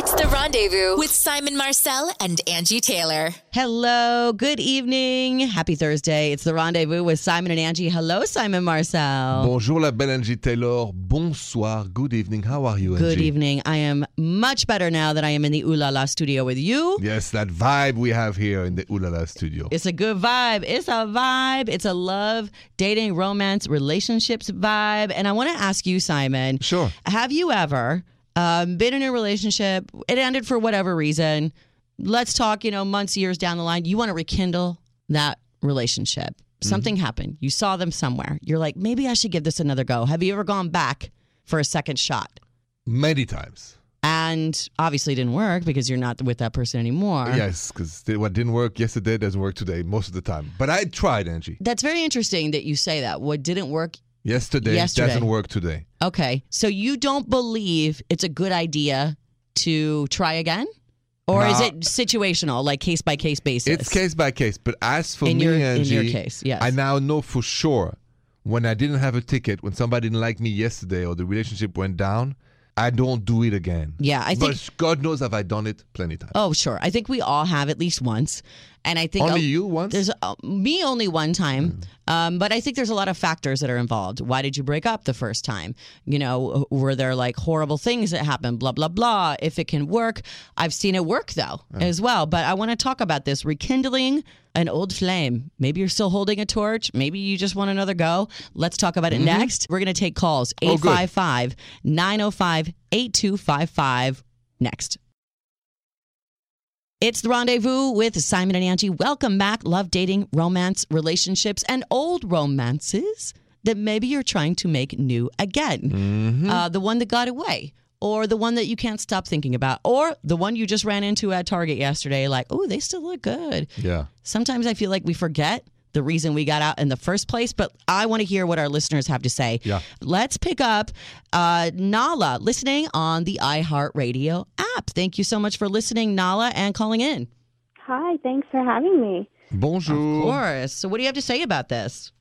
It's the rendezvous with Simon Marcel and Angi Taylor. Hello, good evening. Happy Thursday. It's the rendezvous with Simon and Angi. Hello, Simon Marcel. Bonjour, la belle Angi Taylor. Bonsoir. Good evening. How are you, Angi? Good evening. I am much better now that I am in the Ooh La La studio with you. Yes, that vibe we have here in the Ooh La La studio. It's a good vibe. It's a vibe. It's a love, dating, romance, relationships vibe. And I want to ask you, Simon. Sure. Have you ever um, been in a relationship? It ended for whatever reason. Let's talk, you know, months, years down the line. You want to rekindle that relationship. Something happened. You saw them somewhere. You're like, maybe I should give this another go. Have you ever gone back for a second shot? Many times. And obviously it didn't work because you're not with that person anymore. Yes, because what didn't work yesterday doesn't work today most of the time. But I tried, Angi. That's very interesting that you say that. What didn't work Yesterday, Yesterday. doesn't work today. Okay. So you don't believe it's a good idea to try again? Or is it situational, like case by case basis? It's case by case. But as for In me, your- in your case, yes. I now know for sure when I didn't have a ticket, when somebody didn't like me yesterday or the relationship went down, I don't do it again. Yeah, I think. but God knows have I done it plenty times. Oh, sure. I think we all have at least once, and I think Only you once? There's uh, me only one time, Mm. Um, but I think there's a lot of factors that are involved. Why did you break up the first time? You know, were there like horrible things that happened? Blah blah blah. If it can work, I've seen it work though as well. But I want to talk about this rekindling an old flame. Maybe you're still holding a torch. Maybe you just want another go. Let's talk about it next. We're gonna take calls Mm-hmm. Oh, good. 855 905 8255 next. It's the rendezvous with Simon and Angi. Welcome back. Love, dating, romance, relationships, and old romances that maybe you're trying to make new again. Mm-hmm. Uh, the one that got away, or the one that you can't stop thinking about, or the one you just ran into at Target yesterday, like, oh, they still look good. Yeah. Sometimes I feel like we forget the reason we got out in the first place, but I want to hear what our listeners have to say. Yeah. Let's pick up uh, Nala listening on the iHeartRadio app. Thank you so much for listening, Nala, and calling in. Hi, thanks for having me. Bonjour. Of course. So, what do you have to say about this?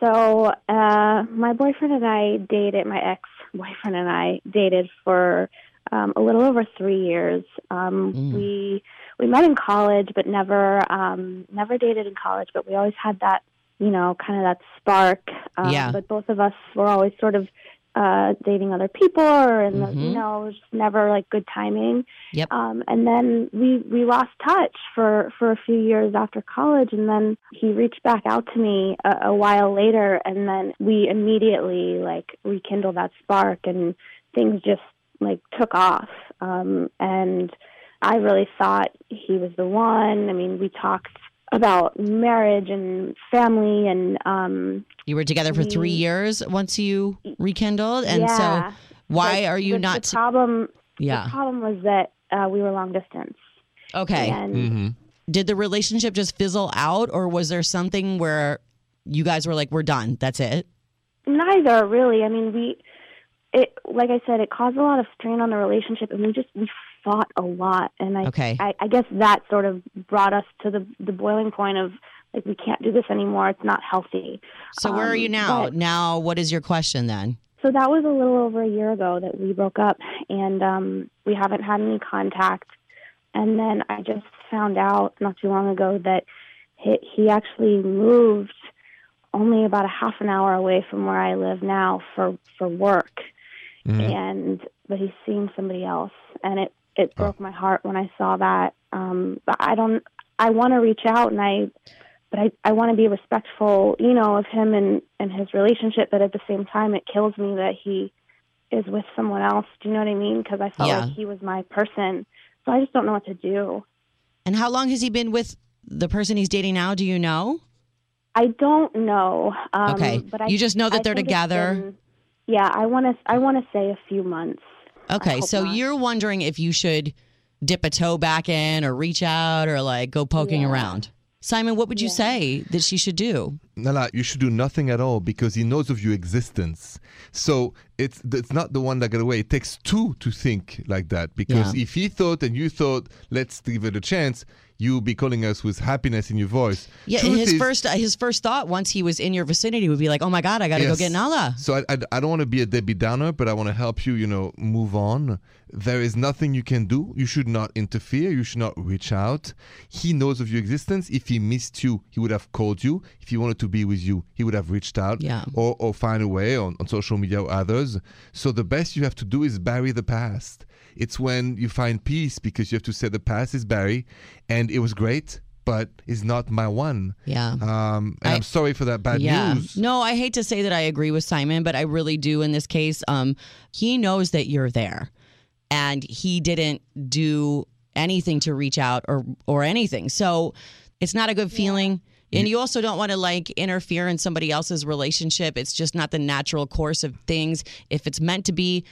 So, uh, my boyfriend and I dated, my ex boyfriend and I dated for um, a little over three years. Um, Mm. We we met in college, but never um, never dated in college. But we always had that, you know, kind of that spark. Um, Yeah. But both of us were always sort of uh, dating other people, or and Mhm. you know, it was just never like good timing. Yep. Um, and then we we lost touch for for a few years after college, and then he reached back out to me a, a while later, and then we immediately like rekindled that spark, and things just like took off. Um, and I really thought he was the one. I mean, we talked about marriage and family, and um, You were together for three years once you rekindled. And yeah. so, why But are you the, not? The problem. yeah. The problem was that uh, we were long distance, Okay. and Mm-hmm. Did the relationship just fizzle out, or was there something where you guys were like, we're done? That's it? Neither really. I mean, we it like I said, it caused a lot of strain on the relationship, and we just we fought a lot. And I Okay. I, I guess that sort of brought us to the the boiling point of like we can't do this anymore. It's not healthy. So, where are Um, you now? but- Now, what is your question then? So that was a little over a year ago that we broke up, and um, we haven't had any contact. And then I just found out not too long ago that he, he actually moved only about a half an hour away from where I live now for for work, Mhm. and but he's seeing somebody else, and it it broke my heart when I saw that. Um, but I don't. I want to reach out, and I but I, I want to be respectful, you know, of him and, and his relationship. But at the same time, it kills me that he is with someone else. Do you know what I mean? Because I felt Yeah. like he was my person. So I just don't know what to do. And how long has he been with the person he's dating now? Do you know? I don't know. Um, Okay. but I, You just know that I they're together? been- yeah, I want to. I want to say a few months. Okay, so not. you're wondering if you should dip a toe back in or reach out or like go poking Yeah. around. Simon, what would you Yeah. say that she should do? Nala, you should do nothing at all because he knows of your existence. So it's it's not the one that got away. It takes two to think like that because Yeah. if he thought and you thought, let's give it a chance, you would be calling us with happiness in your voice. Yeah, Truth his is- first uh, his first thought once he was in your vicinity would be like, "Oh my God, I got to go get Nala." So I, I, I don't want to be a Debbie Downer, but I want to help you, you know, move on. There is nothing you can do. You should not interfere. You should not reach out. He knows of your existence. If he missed you, he would have called you. If he wanted to be with you, he would have reached out Yeah. or, or find a way on, on social media or others. So the best you have to do is bury the past. It's when you find peace because you have to say the past is buried and it was great, but it's not my one. Yeah. Um, and I, I- am sorry for that bad yeah. news. No, I hate to say that I agree with Simon, but I really do in this case. Um, he knows that you're there, and he didn't do anything to reach out or or anything. So it's not a good feeling. And you also don't want to like interfere in somebody else's relationship. It's just not the natural course of things. If it's meant to be,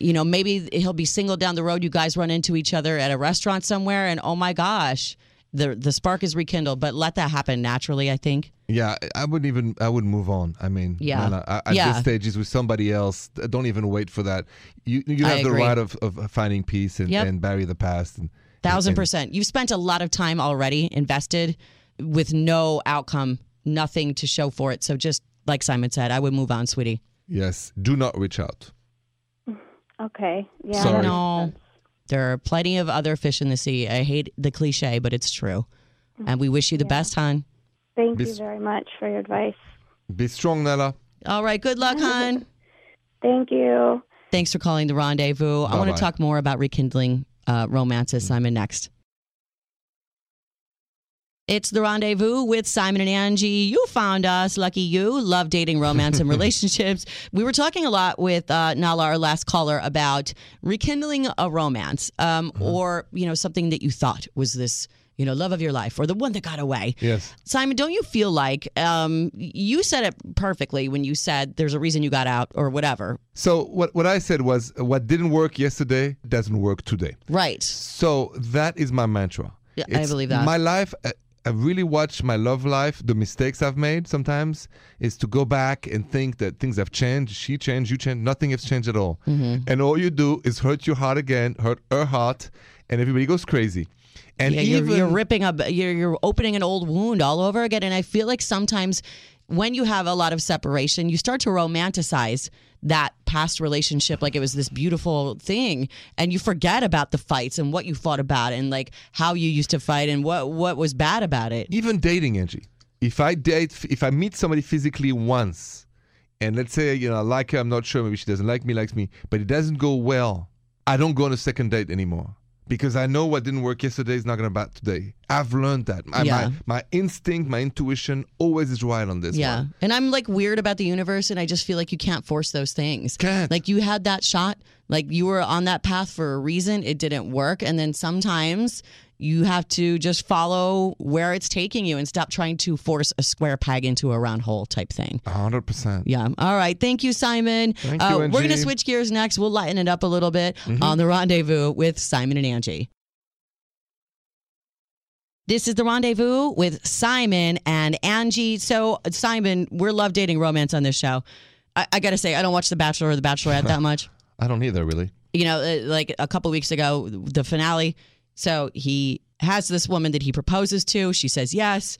you know, maybe he'll be single down the road. You guys run into each other at a restaurant somewhere, and oh my gosh, the the spark is rekindled. But let that happen naturally. I think. Yeah, I wouldn't even. I would move on. I mean, Yeah. I- at Yeah. this stage, is with somebody else. Don't even wait for that. You you have the right of, of finding peace and, Yep. and bury the past. And, Thousand and- percent. You've spent a lot of time already invested with no outcome, nothing to show for it. So just like Simon said, I would move on, sweetie. Yes, do not reach out. Okay. Yeah. Sorry. No, there are plenty of other fish in the sea. I hate the cliche, but it's true. And we wish you the best, hon. Thank you Bis- very much for your advice. Be strong, Nala. All right. Good luck, hon. Thank you. Thanks for calling the rendezvous. I want Bye-bye. to talk more about rekindling uh, romances, Simon, next. It's the rendezvous with Simon and Angi. You found us, lucky you. Love dating, romance, and relationships. We were talking a lot with uh, Nala, our last caller, about rekindling a romance, um, or you know something that you thought was this, you know, love of your life, or the one that got away. Yes. Simon, don't you feel like um, you said it perfectly when you said there's a reason you got out, or whatever? So what what I said was what didn't work yesterday doesn't work today. Right. So that is my mantra. Yeah, I believe that. My life, I, really watch my love life. The mistakes I've made sometimes is to go back and think that things have changed. She changed, you changed. Nothing has changed at all. Mm-hmm. And all you do is hurt your heart again, hurt her heart, and everybody goes crazy. And yeah, even you're, you're ripping up, you're, you're opening an old wound all over again. And I feel like sometimes when you have a lot of separation, you start to romanticize that past relationship like it was this beautiful thing and you forget about the fights and what you fought about and like how you used to fight and what what was bad about it even dating Angi. If I date, if I meet somebody physically once, and let's say you know I like her, I'm not sure, maybe she doesn't like me, likes me, but it doesn't go well, I don't go on a second date anymore because I know what didn't work yesterday is not going to bat today. I've learned that. My, Yeah. my, my instinct, my intuition always is right on this Yeah. one. And I'm like weird about the universe and I just feel like you can't force those things. Can't. Like you had that shot, like you were on that path for a reason, it didn't work. And then sometimes you have to just follow where it's taking you and stop trying to force a square peg into a round hole type thing. Hundred percent. Yeah. All right. Thank you, Simon. Thank uh, you, we're going to switch gears next. We'll lighten it up a little bit on the rendezvous with Simon and Angi. This is the rendezvous with Simon and Angi. So, Simon, we're love dating romance on this show. I, I got to say, I don't watch The Bachelor or The Bachelorette that much. I don't either, really. You know, uh, like a couple weeks ago, the finale. So he has this woman that he proposes to. She says yes.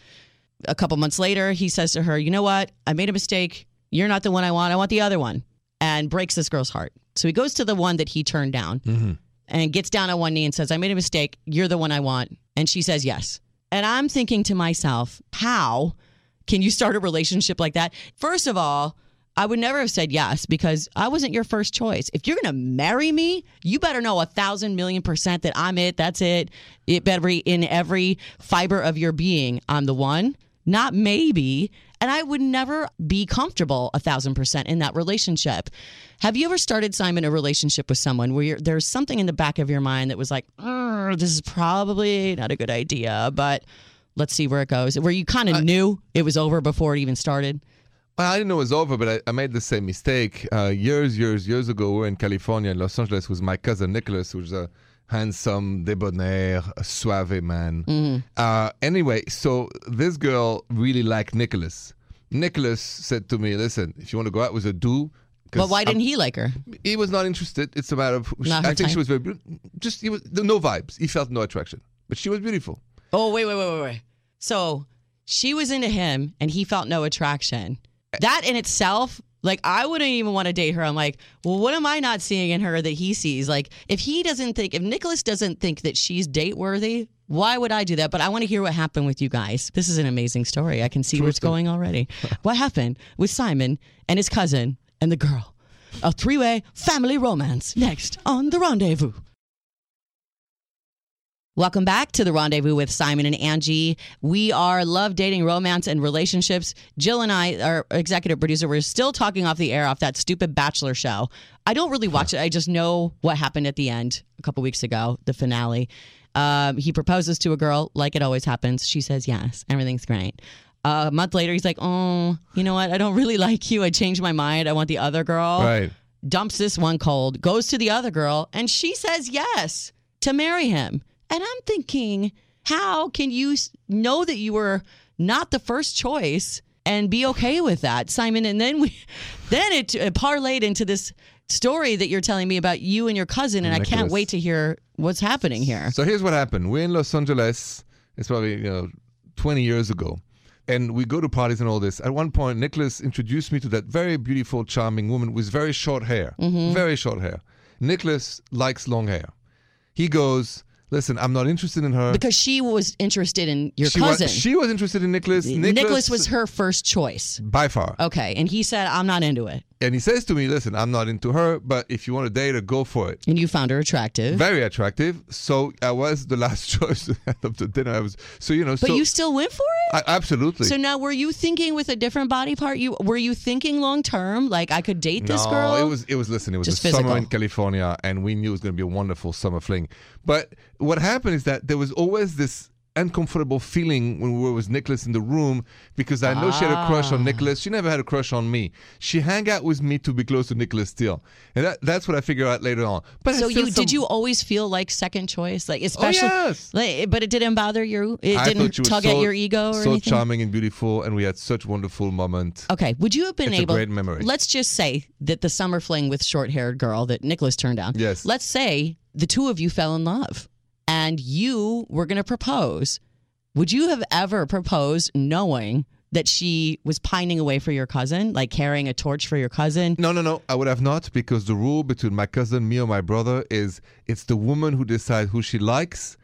A couple months later, he says to her, You know what? I made a mistake. You're not the one I want. I want the other one. And breaks this girl's heart. So he goes to the one that he turned down and gets down on one knee and says, I made a mistake. You're the one I want. And she says yes. And I'm thinking to myself, how can you start a relationship like that? First of all, I would never have said yes because I wasn't your first choice. If you're going to marry me, you better know a thousand million percent that I'm it. That's it. It better be in every fiber of your being. I'm the one, not maybe. And I would never be comfortable a thousand percent in that relationship. Have you ever started, Simon, a relationship with someone where there's something in the back of your mind that was like, mm, "Uh, this is probably not a good idea, but let's see where it goes? Where you kind of knew it was over before it even started? Well, I didn't know it was over, but I, I made the same mistake uh, years, years, years ago. We were in California, in Los Angeles, with my cousin Nicholas, who's a handsome, debonair, suave man. Uh, anyway, so this girl really liked Nicholas, Nicholas said to me, "Listen, if you want to go out with a do." But why I'm- didn't he like her? he was not interested. It's a matter of. Her I think she was very beautiful. Just he was no vibes. He felt no attraction, but she was beautiful. Oh, wait, wait, wait, wait, wait. So she was into him and he felt no attraction. That in itself, like, I wouldn't even want to date her. I'm like, well, what am I not seeing in her that he sees? Like, if he doesn't think, if Nicholas doesn't think that she's date worthy, why would I do that? But I want to hear what happened with you guys. This is an amazing story. I can see where it's going already. what happened with Simon and his cousin and the girl? A three way family romance next on The Rendezvous. Welcome back to the Rendezvous with Simon and Angi. We are love, dating, romance, and relationships. Jill and I, our executive producer, we're still talking off the air off that stupid Bachelor show. I don't really watch it. I just know what happened at the end a couple weeks ago, the finale. Um, he proposes to a girl, like it always happens. She says yes. Everything's great. Uh, a month later, he's like, "Oh, you know what? I don't really like you. I changed my mind. I want the other girl." Right. dumps this one cold, goes to the other girl, and she says yes to marry him. And I'm thinking, how can you know that you were not the first choice and be okay with that, Simon? And then we, then it uh, parlayed into this story that you're telling me about you and your cousin, and I can't wait to hear what's happening here. So here's what happened. We're in Los Angeles. It's probably you know 20 years ago, and we go to parties and all this. At one point, Nicholas introduced me to that very beautiful, charming woman with very short hair. Mm-hmm. Very short hair. Nicholas likes long hair. He goes, "Listen, I'm not interested in her." Because she was interested in your she cousin. Was, she was interested in Nicholas. Nicholas, was her first choice. by far. Okay, and he said, "I'm not into it," And he says to me, "Listen, I'm not into her, but if you want to date her, go for it." and you found her attractive. Very attractive. So I was the last choice of the dinner. I was so you know. but so you still went for it. I, absolutely. So now, were you thinking with a different body part? You were you thinking long term, like I could date this no, girl? it was it was listen, it was Just a summer in California and we knew it was gonna be a wonderful summer fling. But what happened is that there was always this uncomfortable feeling when we were with Nicholas in the room because I know she had a crush Ah. on Nicholas. She never had a crush on me. She hang out with me to be close to Nicholas still. And that, that's what I figured out later on. But so you some- did you always feel like second choice, like especially, Oh, yes. like, but it didn't bother you. It I didn't tug so, at your ego or so anything. charming and beautiful and we had such wonderful moment. Okay, would you have been It's a able? great memory. Let's just say that the summer fling with short-haired girl that Nicholas turned down. Yes. Let's say the two of you fell in love, and you were going to propose. Would you have ever proposed knowing that she was pining away for your cousin, like carrying a torch for your cousin? No, no, no. I would have not because the rule between my cousin, me, or my brother is it's the woman who decides who she likes,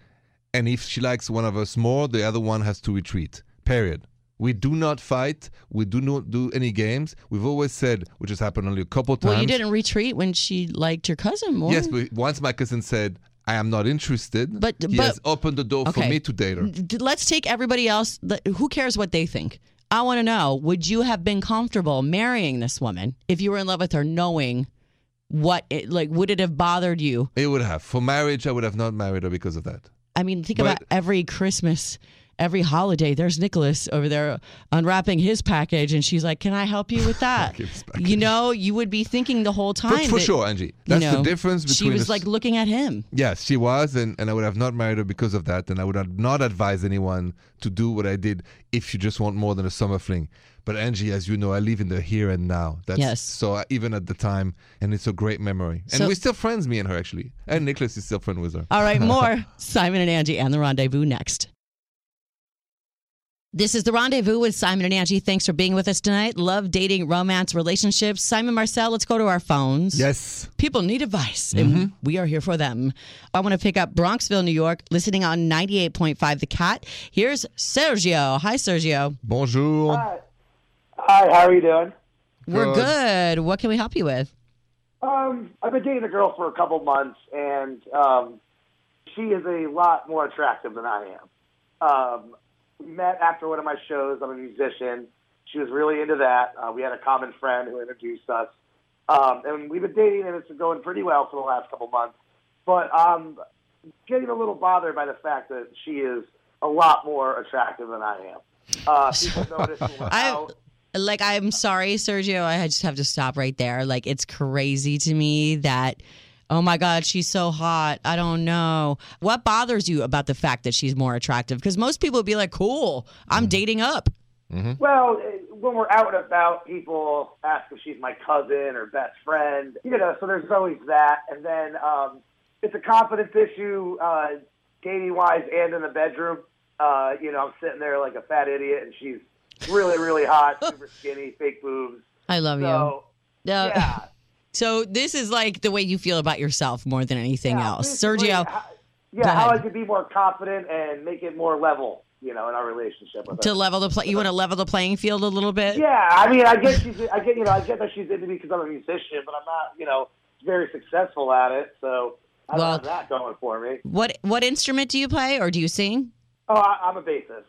and if she likes one of us more, the other one has to retreat. Period. We do not fight. We do not do any games. We've always said, which has happened only a couple times. Well, you didn't retreat when she liked your cousin more. Yes, but once my cousin said, "I am not interested," But- he but- has opened the door for me to date her. Let's take everybody else. Who cares what they think? I want to know would you have been comfortable marrying this woman if you were in love with her, knowing what it like? Would it have bothered you? It would have. For marriage, I would have not married her because of that. I mean, think But- about every Christmas, every holiday. There's Nicholas over there unwrapping his package, and she's like, "Can I help you with that?" You know, you would be thinking the whole time. for that, sure, Angi. you That's know, the difference between. She was like looking at him. Yes, she was, and, and I would have not married her because of that, and I would not advise anyone to do what I did if you just want more than a summer fling. But Angi, as you know, I live in the here and now. That's, Yes. So I, even at the time, and it's a great memory. And So- we're still friends, me and her, actually. And Nicholas is still friend with her. All right, more Simon and Angi and the rendezvous next. This is the rendezvous with Simon and Angi. Thanks for being with us tonight. Love dating, romance, relationships. Simon Marcel, let's go to our phones. Yes. People need advice, and we are here for them. I want to pick up Bronxville, New York, listening on 98.5 The Cat. Here's Sergio. Hi, Sergio. Bonjour. Hi. Hi, how are you doing? We're Good. good. What can we help you with? Um, I've been dating a girl for a couple months, and um, she is a lot more attractive than I am. Um, we met after one of my shows. I'm a musician. She was really into that. Uh, we had a common friend who introduced us, um, and we've been dating, and it's been going pretty well for the last couple months. But um, getting a little bothered by the fact that she is a lot more attractive than I am. Uh, people notice I like I'm sorry, Sergio. I just have to stop right there. Like it's crazy to me that oh my god, she's so hot. I don't know. What bothers you about the fact that she's more attractive? Because most people would be like, "Cool, I'm dating up." Well, eh, when we're out and about, people ask if she's my cousin or best friend. You know, so there's always that. And then um, it's a confidence issue, uh, dating wise, and in the bedroom. Uh, you know, I'm sitting there like a fat idiot, and she's really, really hot, super skinny, fake boobs. I love you. So Uh, yeah, So this is like the way you feel about yourself more than anything yeah, else. Sergio, how- yeah, how. I could be more confident and make it more level. You know, in our relationship with her. to level the play, you want to level the playing field a little bit? Yeah, I mean, I get she's, I get, you know, I get that she's into me because I'm a musician, but I'm not, you know, very successful at it. So I Well- have that going for me. What what instrument do you play or do you sing? Oh, I, I'm a bassist.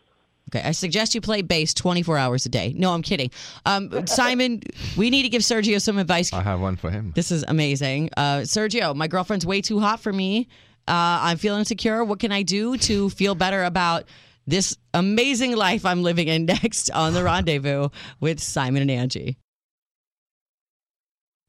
Okay, I suggest you play bass 24 hours a day. No, I'm kidding. Um, Simon, we need to give Sergio some advice. I have one for him. This is amazing. Uh, Sergio, my girlfriend's way too hot for me. Uh, I'm feeling insecure. What can I do to feel better about this amazing life I'm living in next on The Rendezvous with Simon and Angi?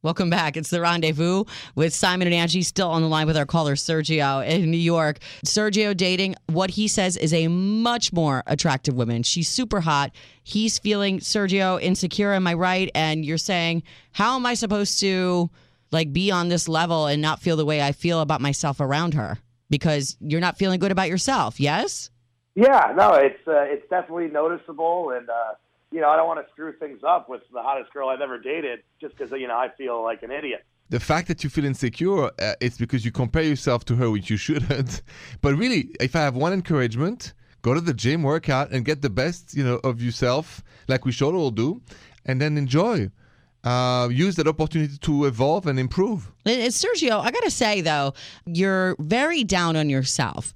Welcome back. It's The Rendezvous with Simon and Angi still on the line with our caller Sergio in New York. Sergio dating what he says is a much more attractive woman. She's super hot. He's feeling Sergio insecure, am I right? And you're saying, how am I supposed to like be on this level and not feel the way I feel about myself around her? Because you're not feeling good about yourself, yes? Yeah, no, it's uh, it's definitely noticeable, and uh, you know, I don't want to screw things up with the hottest girl I've ever dated just because you know I feel like an idiot. the fact that you feel insecure, uh, it's because you compare yourself to her, which you shouldn't. But really, if I have one encouragement, go to the gym, work out, and get the best, you know, of yourself, like we should all do, and then enjoy. Uh, use that opportunity to evolve and improve. And- and Sergio, I got to say, though, you're very down on yourself.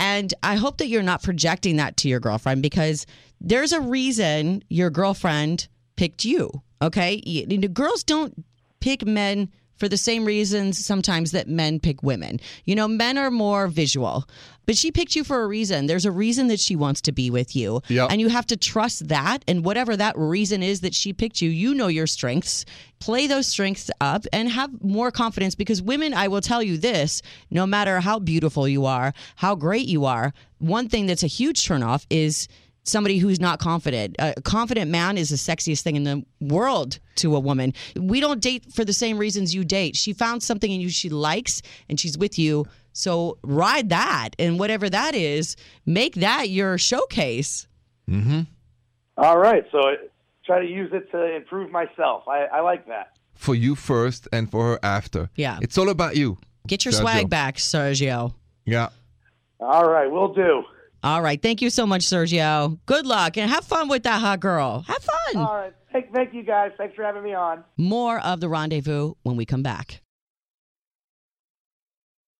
And I hope that you're not projecting that to your girlfriend because there's a reason your girlfriend picked you. Okay. You- know, girls don't pick men for the same reasons sometimes that men pick women. You know, men are more visual, but she picked you for a reason. There's a reason that she wants to be with you. Yeah. And you have to trust that. And whatever that reason is that she picked you, you know your strengths. Play those strengths up and have more confidence because women, I will tell you this no matter how beautiful you are, how great you are, one thing that's a huge turnoff is somebody who's not confident. A confident man is the sexiest thing in the world to a woman. We don't date for the same reasons you date. She found something in you she likes and she's with you. So ride that and whatever that is, make that your showcase. Mm-hmm. All right, so I try to use it to improve myself. I, I like that. For you first and for her after. Yeah. It's all about you. Get your Sergio. swag back, Sergio. Yeah. All right, we'll do. All right. Thank you so much, Sergio. Good luck and have fun with that hot girl. Have fun. All right, thank, thank you guys. Thanks for having me on. More of the rendezvous when we come back.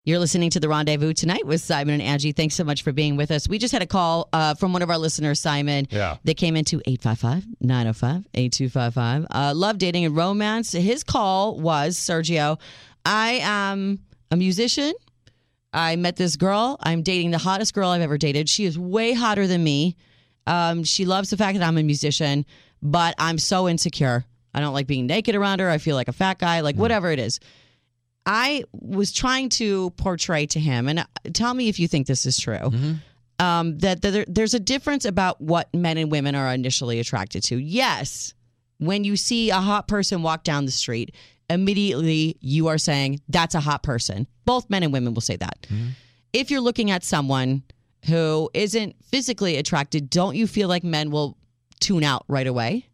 You're listening to the rendezvous tonight with Simon and Angi. Thanks so much for being with us. We just had a call uh, from one of our listeners, Simon. Yeah. That came into 855 905 8255. Uh, Love dating and romance. His call was Sergio, I am a musician. I met this girl. I'm dating the hottest girl I've ever dated. She is way hotter than me. Um, she loves the fact that I'm a musician, but I'm so insecure. I don't like being naked around her. I feel like a fat guy, like whatever it is. I was trying to portray to him, and uh, tell me if you think this is true. Um, that there, there's a difference about what men and women are initially attracted to. Yes, when you see a hot person walk down the street, immediately you are saying that's a hot person. Both men and women will say that. Mm-hmm. If you're looking at someone who isn't physically attracted, don't you feel like men will tune out right away?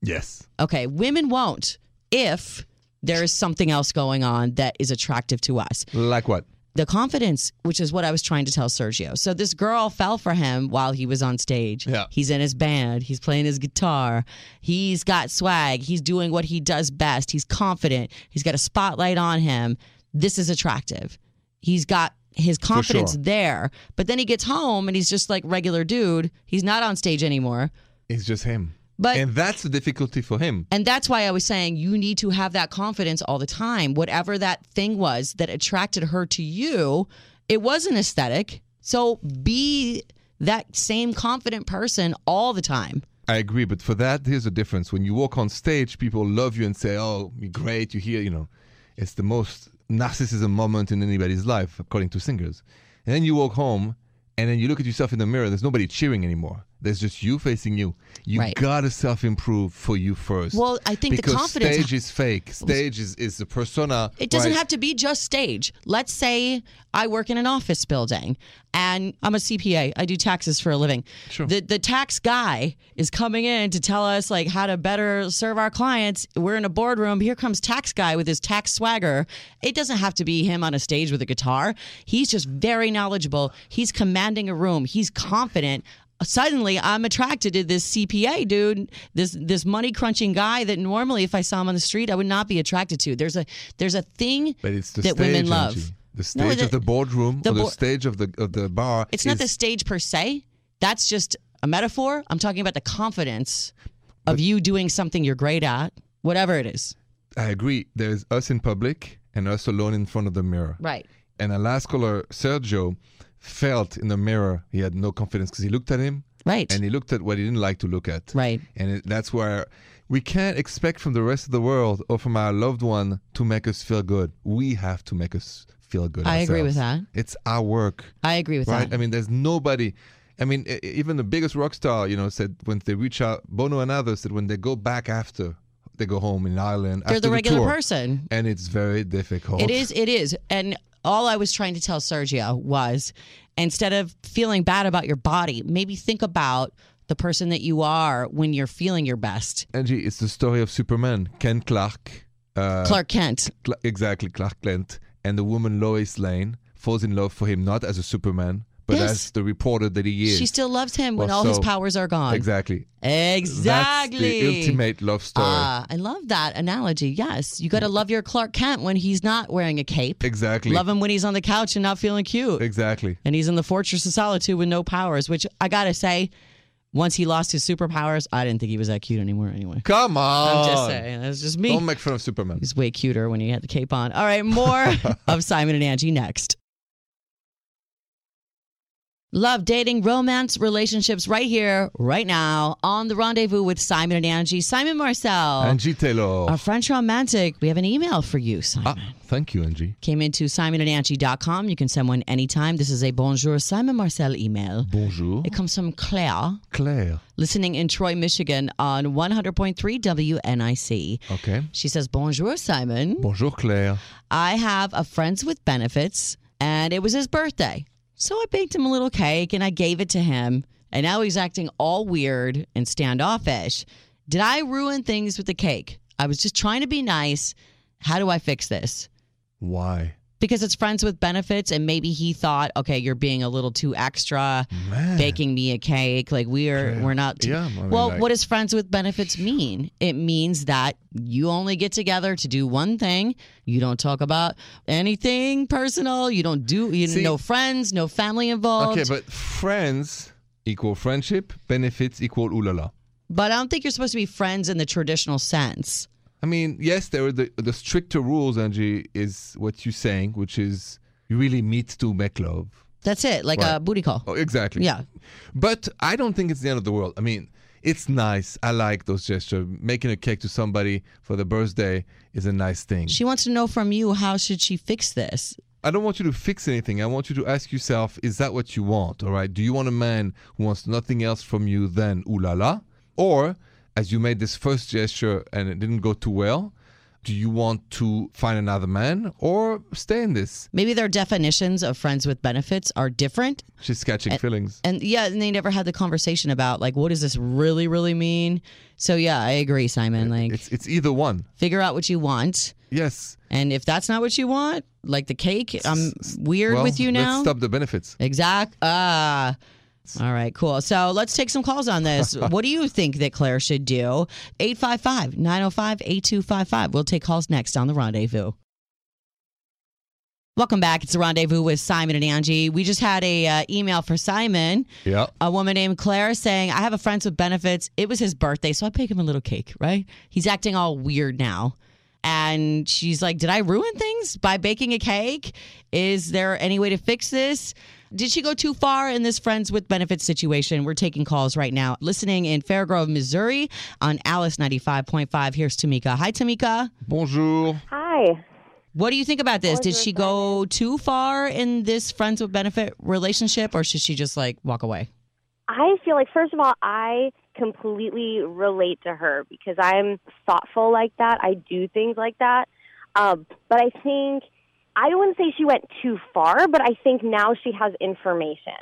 Yes. Okay, women won't if there is something else going on that is attractive to us. Like what? The confidence, which is what I was trying to tell Sergio. So this girl fell for him while he was on stage. Yeah. He's in his band, he's playing his guitar, he's got swag, he's doing what he does best, he's confident, he's got a spotlight on him. This is attractive. He's got his confidence sure. there. But then he gets home and he's just like regular dude. He's not on stage anymore. It's just him. But and that's the difficulty for him. and that's why I was saying you need to have that confidence all the time. Whatever that thing was that attracted her to you, it was an aesthetic. So be that same confident person all the time. I agree, but for that, here's the difference. When you walk on stage, people love you and say, "Oh, you're great." You hear, you know, it's the most narcissism moment in anybody's life, according to singers. And then you walk home, and then you look at yourself in the mirror. There's nobody cheering anymore. There's just you facing you. You Right. gotta self improve for you first. Well, I think the confidence- stage is fake. Stage is, is the persona. It doesn't right? have to be just stage. Let's say I work in an office building and I'm a CPA. I do taxes for a living. Sure. The the tax guy is coming in to tell us like how to better serve our clients. We're in a boardroom. Here comes tax guy with his tax swagger. It doesn't have to be him on a stage with a guitar. He's just very knowledgeable. He's commanding a room. He's confident. Suddenly, I'm attracted to this CPA dude, this this money crunching guy that normally, if I saw him on the street, I would not be attracted to. There's a there's a thing But it's the that stage, women love. Angi. The No, stage the- of the boardroom the or the bo- stage of the of the bar. It's not the stage per se. That's just a metaphor. I'm talking about the confidence of you doing something you're great at, whatever it is. I agree. There's us in public and us alone in front of the mirror. Right. And our last caller, Sergio, felt in the mirror he had no confidence because he looked at him Right. and he looked at what he didn't like to look at. Right. And it, that's where we can't expect from the rest of the world or from our loved one to make us feel good. We have to make us feel good. I agree with that It's our work, I agree with right? that. I mean, there's nobody. I mean, even the biggest rock star, you know, said when they reach out, Bono and others said when they go back after they go home in Ireland, They're after the regular tour, person. and it's very difficult. It is. It is. And all I was trying to tell Sergio was instead of feeling bad about your body, maybe think about the person that you are when you're feeling your best. Angi, it's the story of Superman, Ken Clark. Uh, Clark Kent. Cla- exactly, Clark Kent, and the woman Lois Lane falls in love for him not as a Superman, but Yes. the reporter that he is. She still loves him when Well, all his powers are gone. exactly. Exactly. That's the ultimate love story. Ah, I love that analogy. Yes, you got to love your Clark Kent when he's not wearing a cape. exactly. Love him when he's on the couch and not feeling cute. Exactly. And he's in the Fortress of Solitude with no powers, which I got to say, once he lost his superpowers, I didn't think he was that cute anymore anyway. Come on. I'm just saying. That's just me. Don't make fun of Superman. He's way cuter when he had the cape on. All right, more of Simon and Angi next. Love, dating, romance, relationships right here, right now on the rendezvous with Simon and Angi. Simon Marcel, Angi Taylor. our French romantic. We have an email for you, Simon. ah, thank you, Angi. Came into simonandangie.com. You can send one anytime. This is a Bonjour Simon Marcel email. Bonjour. It comes from Claire, Claire. listening in Troy, Michigan on 100.3 WNIC. Okay. She says, Bonjour, Simon. Bonjour, Claire. I have a friends with benefits, and it was his birthday. So I baked him a little cake and I gave it to him. And now he's acting all weird and standoffish. Did I ruin things with the cake? I was just trying to be nice. How do I fix this? Why? Because it's friends with benefits, and maybe he thought, okay, you're being a little too extra, Man. baking me a cake. Like we are, Yeah. we're not. Too, Yeah, I mean, well, like- what does friends with benefits mean? It means that you only get together to do one thing. You don't talk about anything personal. You don't do. You See- no friends, no family involved. Okay, but friends equal friendship, benefits equal ooh la la. but I don't think you're supposed to be friends in the traditional sense. I mean, yes, there are the the stricter rules, Angi, is what you're saying, which is you really meet to make love. That's it, like Right. a booty call. Oh, exactly. Yeah. But I don't think it's the end of the world. I mean, it's nice. I like those gestures. Making a cake to somebody for the birthday is a nice thing. She wants to know from you how should she fix this. I don't want you to fix anything. I want you to ask yourself, is that what you want? All right. Do you want a man who wants nothing else from you than ooh la la? Or, as you made this first gesture and it didn't go too well, do you want to find another man or stay in this? Maybe their definitions of friends with benefits are different. She's catching feelings. And yeah, and they never had the conversation about like what does this really, really mean? So yeah, I agree, Simon. Like It's it's either one. figure out what you want. Yes. And if that's not what you want, like the cake, I'm weird Well, with you now. Let's stop the benefits. Exact. Ah. All right, cool. So let's take some calls on this. what do you think that Claire should do? 855 905 8255. We'll take calls next on The Rendezvous. Welcome back. It's The Rendezvous with Simon and Angi. We just had a uh, email for Simon, Yeah. a woman named Claire saying, I have a friend with benefits. It was his birthday, so I baked him a little cake, right? He's acting all weird now. And she's like, Did I ruin things by baking a cake? Is there any way to fix this? Did she go too far in this friends with benefits situation? We're taking calls right now. Listening in Fairgrove, Missouri on Alice 95.5. Here's Tamika. Hi, Tamika. Bonjour. Hi. What do you think about this? Did she go too far in this friends with benefit relationship or should she just like walk away? I feel like, first of all, I completely relate to her because I'm thoughtful like that. I do things like that. Um, but I think, I wouldn't say she went too far, but I think now she has information.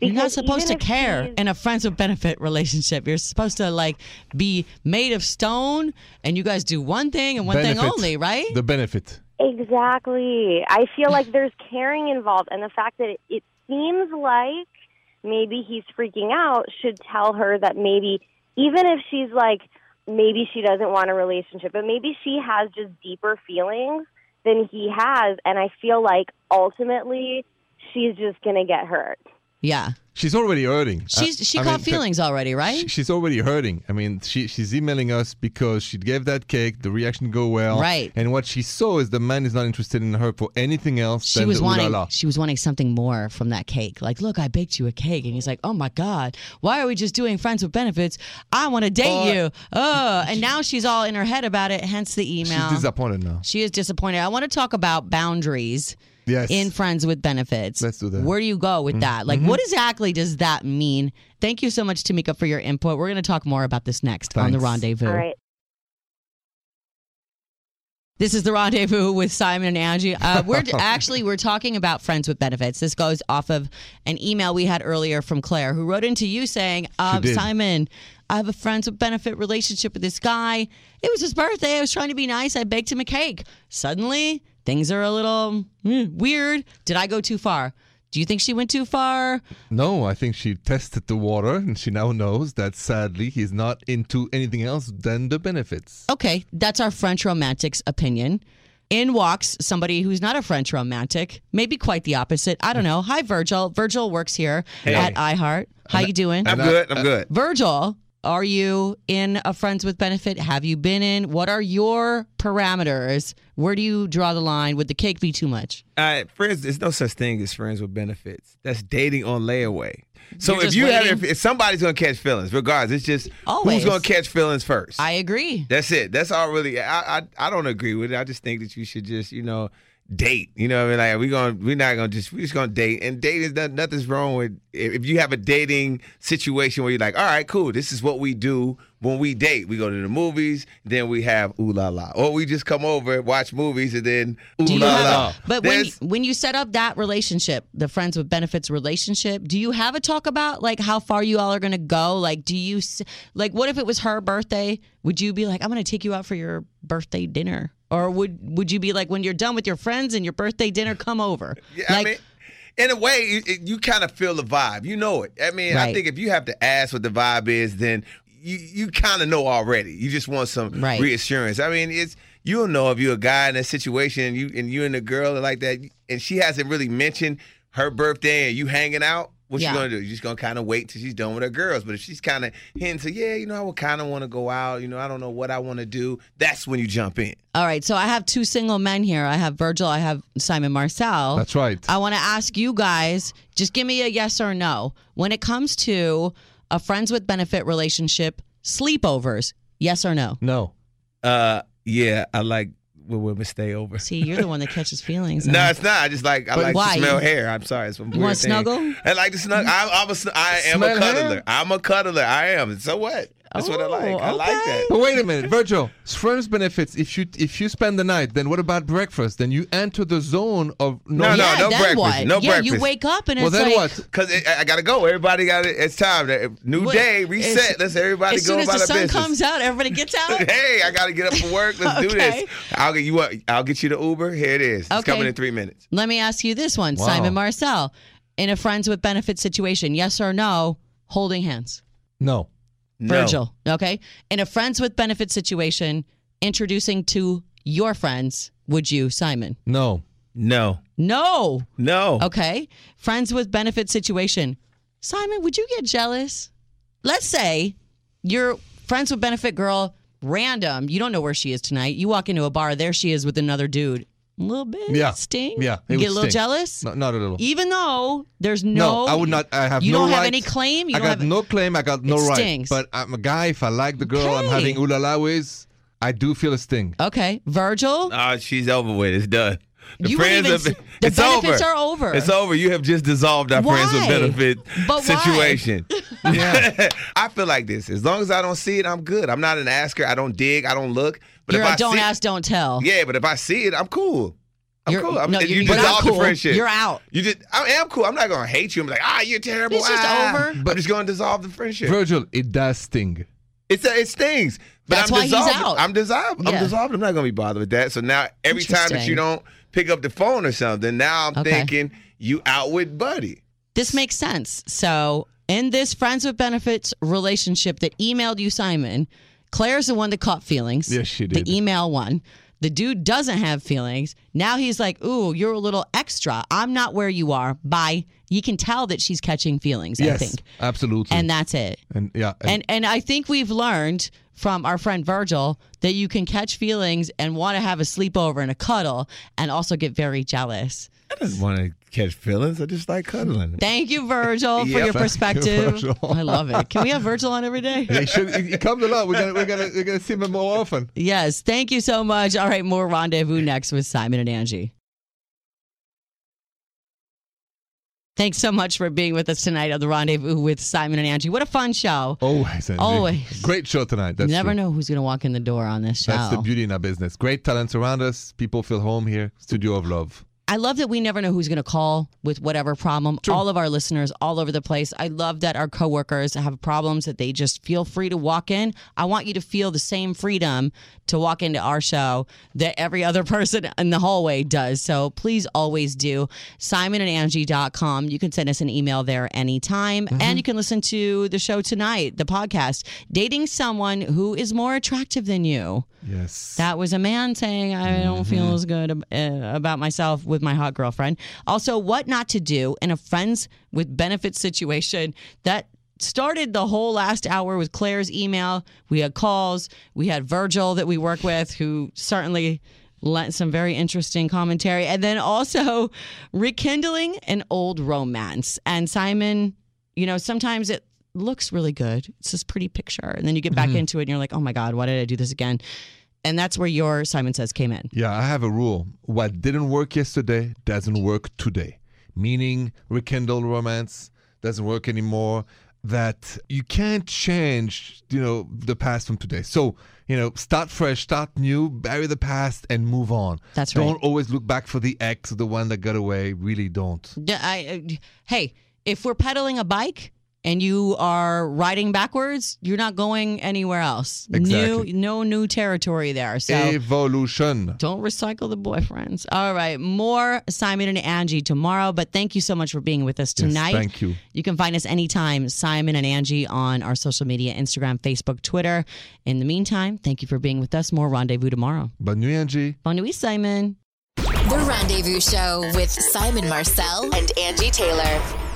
You're not supposed to care in a friends with benefit relationship. You're supposed to like be made of stone and you guys do one thing and one thing only, right? The benefit. Exactly. I feel like there's caring involved, and the fact that it, it seems like maybe he's freaking out should tell her that maybe, even if she's like, maybe she doesn't want a relationship, but maybe she has just deeper feelings than he has, and I feel like ultimately she's just gonna get hurt. Yeah. She's already hurting. She's she I caught mean, feelings already, right? she- she's already hurting. I mean, she she's emailing us because she gave that cake. The reaction go well, Right. And what she saw is the man is not interested in her for anything else she than was the ooh la wanting la. she was wanting something more from that cake. Like, look, I baked you a cake, and he's like, oh my god, why are we just doing friends with benefits? I want to date Oh, you. Oh, and now she's all in her head about it. Hence the email. She's disappointed now. She is disappointed. I want to talk about boundaries Yes. in friends with benefits. Let's do that. Mm-hmm. Where do you go with that? Like, what exactly does that mean? Thank you so much, Tamika, for your input. We're going to talk more about this next on the rendezvous. All right. This is the rendezvous with Simon and Angi. Uh, we're actually we're talking about friends with benefits. This goes off of an email we had earlier from Claire, who wrote into you saying, um, "Simon, I have a friends with benefit relationship with this guy. It was his birthday. I was trying to be nice. I baked him a cake. Suddenly, things are a little mm, weird. Did I go too far? Do you think she went too far? No, I think she tested the water and she now knows that sadly he's not into anything else than the benefits. Okay, that's our French romantic's opinion. In walks somebody who's not a French romantic, maybe quite the opposite. I don't know. Hi, Virgil. Virgil works here Hey. at iHeart. How you doing? I'm good. I'm good. Virgil, are you in a friends with benefit? Have you been in? What are your parameters? Where do you draw the line? Would the cake be too much? Uh, friends, there's no such thing as friends with benefits. That's dating on layaway. So You're if you have, waiting? if, if somebody's gonna catch feelings, regardless, it's just Always. who's gonna catch feelings first. I agree. That's it. That's all really. I, I I don't agree with it. I just think that you should just you know date. You know, what I mean, like we gonna we're not gonna just we're just gonna date. And date is not, nothing's wrong with if you have a dating situation where you're like, all right, cool, this is what we do when we date. We go to the movies, then we have ooh la la, or we just come over watch movies and then ooh Do la la. a, but when There's- when you set up that relationship, the friends with benefits relationship, do you have a talk about like how far you all are to go? Like, do you like what if it was her birthday? Would you be like, I'm to take you out for your birthday dinner, or would would you be like, when you're done with your friends and your birthday dinner, come over? Yeah, like, I mean, in a way, you, it- you kind of feel the vibe. You know it. I mean, I think if you have to ask what the vibe is, then you you kind of know already. You just want some Right. reassurance. I mean, it's you'll know if you're a guy in a situation and you and you and the girl are like that, and she hasn't really mentioned her birthday and you hanging out. What Yeah. you gonna do? You're just gonna kind of wait till she's done with her girls. But if she's kind of hinting, to, yeah, you know, I would kind of want to go out. You know, I don't know what I want to do. That's when you jump in. all right. So I have two single men here. I have Virgil. I have Simon Marcel. That's right. I want to ask you guys just give me a yes or no. When it comes to a friends with benefit relationship, sleepovers, yes or no? no. Uh, yeah, I like when women stay over. See, you're the one that catches feelings. No, huh? it's not. I just like I But like why? to smell hair. I'm sorry. It's a You weird wanna snuggle? I like to snuggle. I'm, I'm a, am Smell a cuddler. hair? I'm a cuddler. I am. So what? That's what I Oh, like. I like that. But wait a minute, Virgil. Friends benefits. If you if you spend the night, then what about breakfast? Then you enter the zone of No, no, yeah, no then breakfast. What? No yeah, you wake up and Well, it's then like, what? Cause I gotta go. Everybody got it. It's time. To, new What- day, reset. as- Let's everybody As go soon as about the sun business. comes out, everybody gets out. hey, I gotta get up for work. Let's do this. I'll get you what? I'll get you the Uber. Here it is. It's Okay. coming in three minutes. Let me ask you this one, Wow. Simon Marcel. In a friends with benefits situation, yes or no, holding hands? no. No. Virgil, okay? In a friends with benefit situation, introducing to your friends, would you, Simon? No. No. No. No. Okay. Friends with benefit situation. Simon, would you get jealous? Let's say you're friends with benefit girl, random. You don't know where she is tonight. You walk into a bar, there she is with another dude. A little bit. Yeah. Sting. Yeah, You it get a little sting. jealous? No, not a little. Even though there's no. No, I would not. I have You no don't have any claim? You I don't got have- no claim. I got no It right. stings. But I'm a guy. If I like the girl I'm having ooh la la with, I do feel a sting. Okay. Virgil? Oh, she's over with. It's done. The You wouldn't friends even of- s- the it's benefits over. are over. It's over. You have just dissolved our friends with benefit But situation. Yeah. I feel like this. As long as I don't see it, I'm good. I'm not an asker. I don't dig. I don't look. But You're if a I don't see, ask, don't tell. yeah. But if I see it, I'm cool. I'm You're- cool. I'm, no, you, you- you're dissolve cool. the friendship. You're out. You just. I am cool. I'm not gonna hate you. I'm like, ah, you're terrible. It's just ah. over. But I'm just gonna dissolve the friendship. Virgil, it does sting. It's it stings. But That's I'm why he's dissolved. out. I'm dissolved. Yeah. I'm dissolved. I'm not gonna be bothered with that. So now every time that you don't pick up the phone or something, now I'm Okay. thinking you out with Buddy. This makes sense. So, in this friends with benefits relationship that emailed you, Simon, Claire's the one that caught feelings. Yes, she did. The email one. The dude doesn't have feelings. Now he's like, "Ooh, you're a little extra. I'm not where you are." Bye. You can tell that she's catching feelings. I Yes, think, absolutely. and that's it. And yeah, And and I think we've learned from our friend Virgil that you can catch feelings and want to have a sleepover and a cuddle, and also get very jealous. I don't want to catch feelings. I just like cuddling. Thank you, Virgil, for Yep. your you, perspective. Virgil. I love it. Can we have Virgil on every day? he, should, he comes a lot. We're gonna we're gonna we're gonna see him more often. Yes. Thank you so much. All right, more rendezvous next with Simon and Angi. Thanks so much for being with us tonight on the rendezvous with Simon and Angi. What a fun show. Always, Angi. Always. Great show tonight. That's you never true. know who's going to walk in the door on this show. That's the beauty in our business. Great talents around us. People feel home here. Studio of love. I love that we never know who's going to call with whatever problem. All of our listeners all over the place. I love that our coworkers have problems that they just feel free to walk in. I want you to feel the same freedom to walk into our show that every other person in the hallway does. So please always do. SimonandAngi.com. You can send us an email there anytime. And you can listen to the show tonight, the podcast, Dating Someone Who is More Attractive Than You. Yes. That was a man saying, I don't feel as good uh, about myself with my hot girlfriend. Also, what not to do in a friends with benefits situation that started the whole last hour with Claire's email. We had calls. We had Virgil that we work with, who certainly lent some very interesting commentary. And then also rekindling an old romance. And Simon, you know, sometimes it looks really good. It's this pretty picture. And then you get back mm-hmm. into it and you're like, oh my God, why did I do this again? And that's where your Simon Says came in. Yeah, I have a rule. What didn't work yesterday doesn't work today. Meaning, rekindle romance doesn't work anymore. That you can't change, you know, the past from today. So, you know, start fresh, start new, bury the past, and move on. That's right. Don't always look back for the ex, the one that got away. Really don't. Yeah, I, uh, hey, if we're pedaling a bike and you are riding backwards, you're not going anywhere else. Exactly. New, no new territory there. So Evolution. don't recycle the boyfriends. All right, more Simon and Angi tomorrow. But thank you so much for being with us Yes, tonight. thank you. You can find us anytime, Simon and Angi, on our social media Instagram, Facebook, Twitter. In the meantime, thank you for being with us. More rendezvous tomorrow. Bonne nuit, Angi. Bonne nuit, Simon. The Rendezvous Show with Simon Marcel and Angi Taylor.